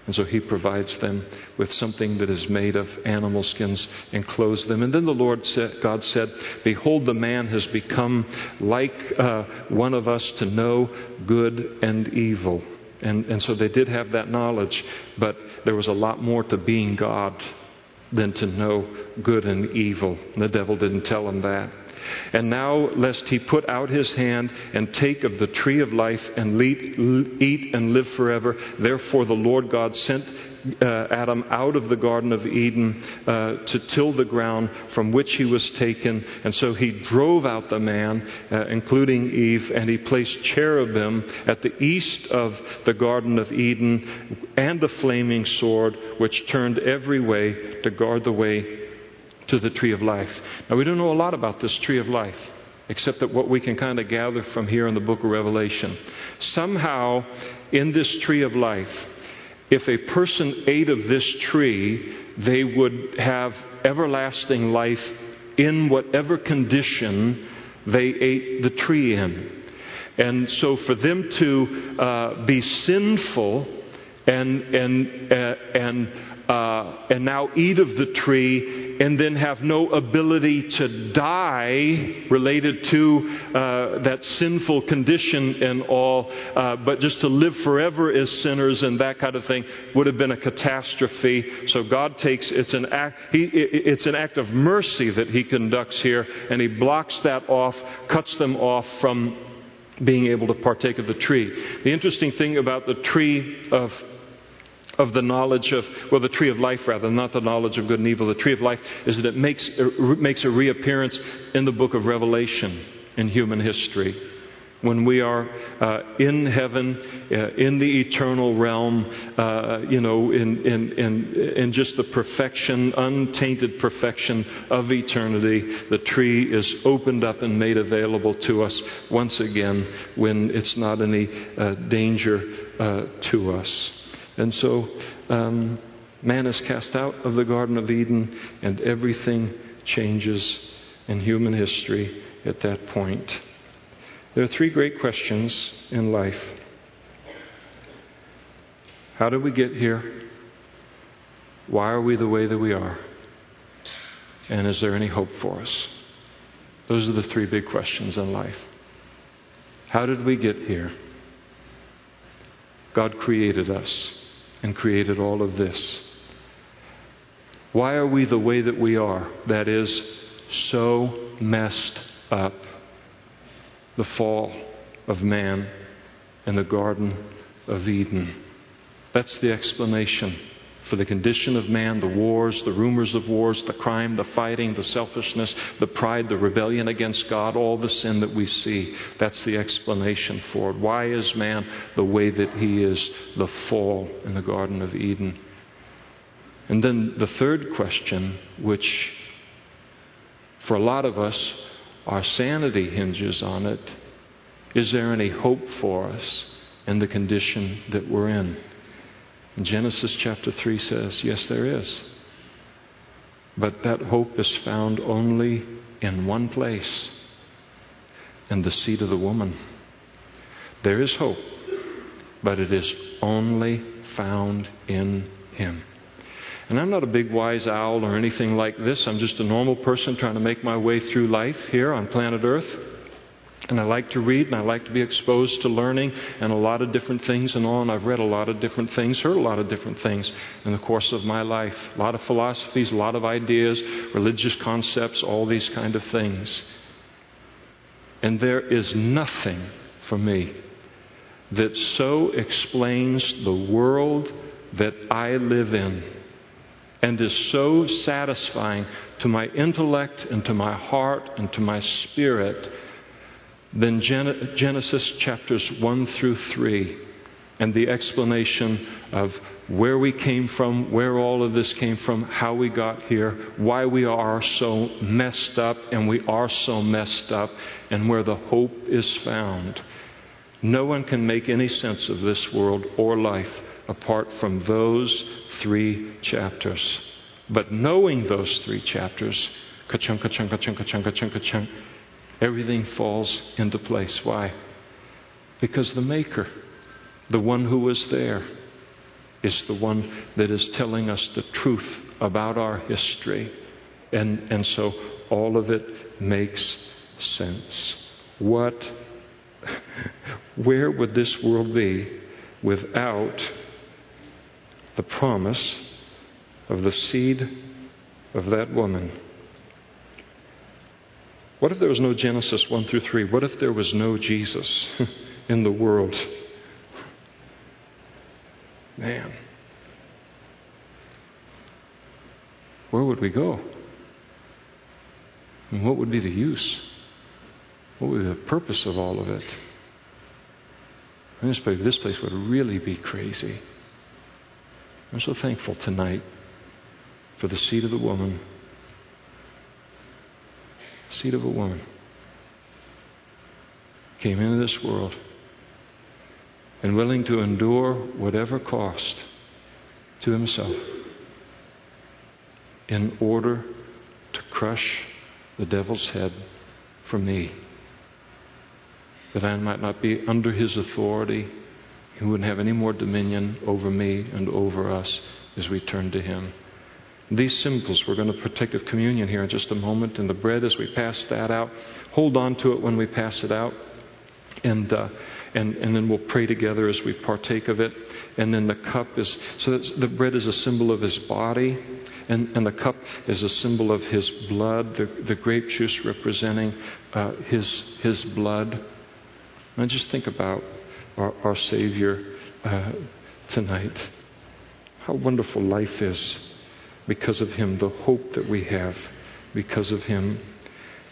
And so he provides them with something that is made of animal skins and clothes them. And then the Lord said, God said, Behold, the man has become like uh, one of us to know good and evil. And, and so they did have that knowledge, but there was a lot more to being God than to know good and evil. And the devil didn't tell him that. And now, lest he put out his hand and take of the tree of life and eat and live forever, therefore the Lord God sent uh, Adam out of the Garden of Eden uh, to till the ground from which he was taken. And so he drove out the man, uh, including Eve, and he placed cherubim at the east of the Garden of Eden and the flaming sword, which turned every way to guard the way to the tree of life. Now, we don't know a lot about this tree of life, except that what we can kind of gather from here in the book of Revelation. Somehow, in this tree of life, if a person ate of this tree, they would have everlasting life in whatever condition they ate the tree in. And so, for them to uh, be sinful and, and, uh, and, uh, and now eat of the tree and then have no ability to die related to uh, that sinful condition and all, uh, but just to live forever as sinners and that kind of thing would have been a catastrophe. So God takes it's an act he, it's an act of mercy that He conducts here, and He blocks that off, cuts them off from being able to partake of the tree. The interesting thing about the tree of of the knowledge of, well, the tree of life rather, not the knowledge of good and evil. The tree of life is that it makes, it makes a reappearance in the book of Revelation in human history when we are uh, in heaven, uh, in the eternal realm, uh, you know, in, in, in, in just the perfection, untainted perfection of eternity, the tree is opened up and made available to us once again when it's not any uh, danger uh, to us. And so, um, man is cast out of the Garden of Eden, and everything changes in human history at that point. There are three great questions in life How did we get here? Why are we the way that we are? And is there any hope for us? Those are the three big questions in life. How did we get here? God created us and created all of this. Why are we the way that we are? That is, so messed up the fall of man in the Garden of Eden. That's the explanation for the condition of man, the wars, the rumors of wars, the crime, the fighting, the selfishness, the pride, the rebellion against God, all the sin that we see. That's the explanation for it. Why is man the way that he is? The fall in the Garden of Eden. And then the third question, which for a lot of us our sanity hinges on it. Is there any hope for us in the condition that we're in? Genesis chapter 3 says, yes, there is. But that hope is found only in one place in the seed of the woman. There is hope, but it is only found in Him. And I'm not a big wise owl or anything like this. I'm just a normal person trying to make my way through life here on planet Earth. And I like to read and I like to be exposed to learning and a lot of different things and on. I've read a lot of different things, heard a lot of different things in the course of my life. A lot of philosophies, a lot of ideas, religious concepts, all these kind of things. And there is nothing for me that so explains the world that I live in and is so satisfying to my intellect and to my heart and to my spirit than Genesis chapters 1 through 3 and the explanation of where we came from, where all of this came from, how we got here, why we are so messed up, and we are so messed up, and where the hope is found. No one can make any sense of this world or life apart from those three chapters. But knowing those three chapters, ka-chung, ka-chung, ka-chung, ka-chung, ka-chung, ka-chung, everything falls into place. Why? Because the Maker, the one who was there, is the one that is telling us the truth about our history. And, and so all of it makes sense. What, *laughs* where would this world be without the promise of the seed of that woman. What if there was no Genesis 1 through 3? What if there was no Jesus *laughs* in the world? Man. Where would we go? And what would be the use? What would be the purpose of all of it? This place, this place would really be crazy. I'm so thankful tonight for the seed of the woman. Seed of a woman came into this world and willing to endure whatever cost to himself in order to crush the devil's head for me, that I might not be under his authority he wouldn't have any more dominion over me and over us as we turn to Him. These symbols, we're going to partake of communion here in just a moment, and the bread as we pass that out. Hold on to it when we pass it out. And, uh, and, and then we'll pray together as we partake of it. And then the cup is, so that the bread is a symbol of his body, and, and the cup is a symbol of his blood, the, the grape juice representing uh, his, his blood. And just think about our, our Savior uh, tonight. how wonderful life is because of Him, the hope that we have because of Him.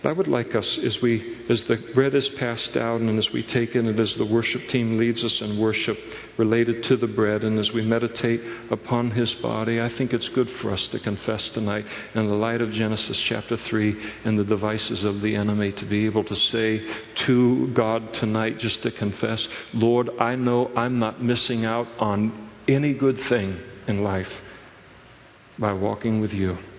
I would like us, as we, as the bread is passed out, and as we take in it, as the worship team leads us in worship related to the bread, and as we meditate upon His body, I think it's good for us to confess tonight, in the light of Genesis chapter three and the devices of the enemy, to be able to say to God tonight, just to confess, Lord, I know I'm not missing out on any good thing in life by walking with you.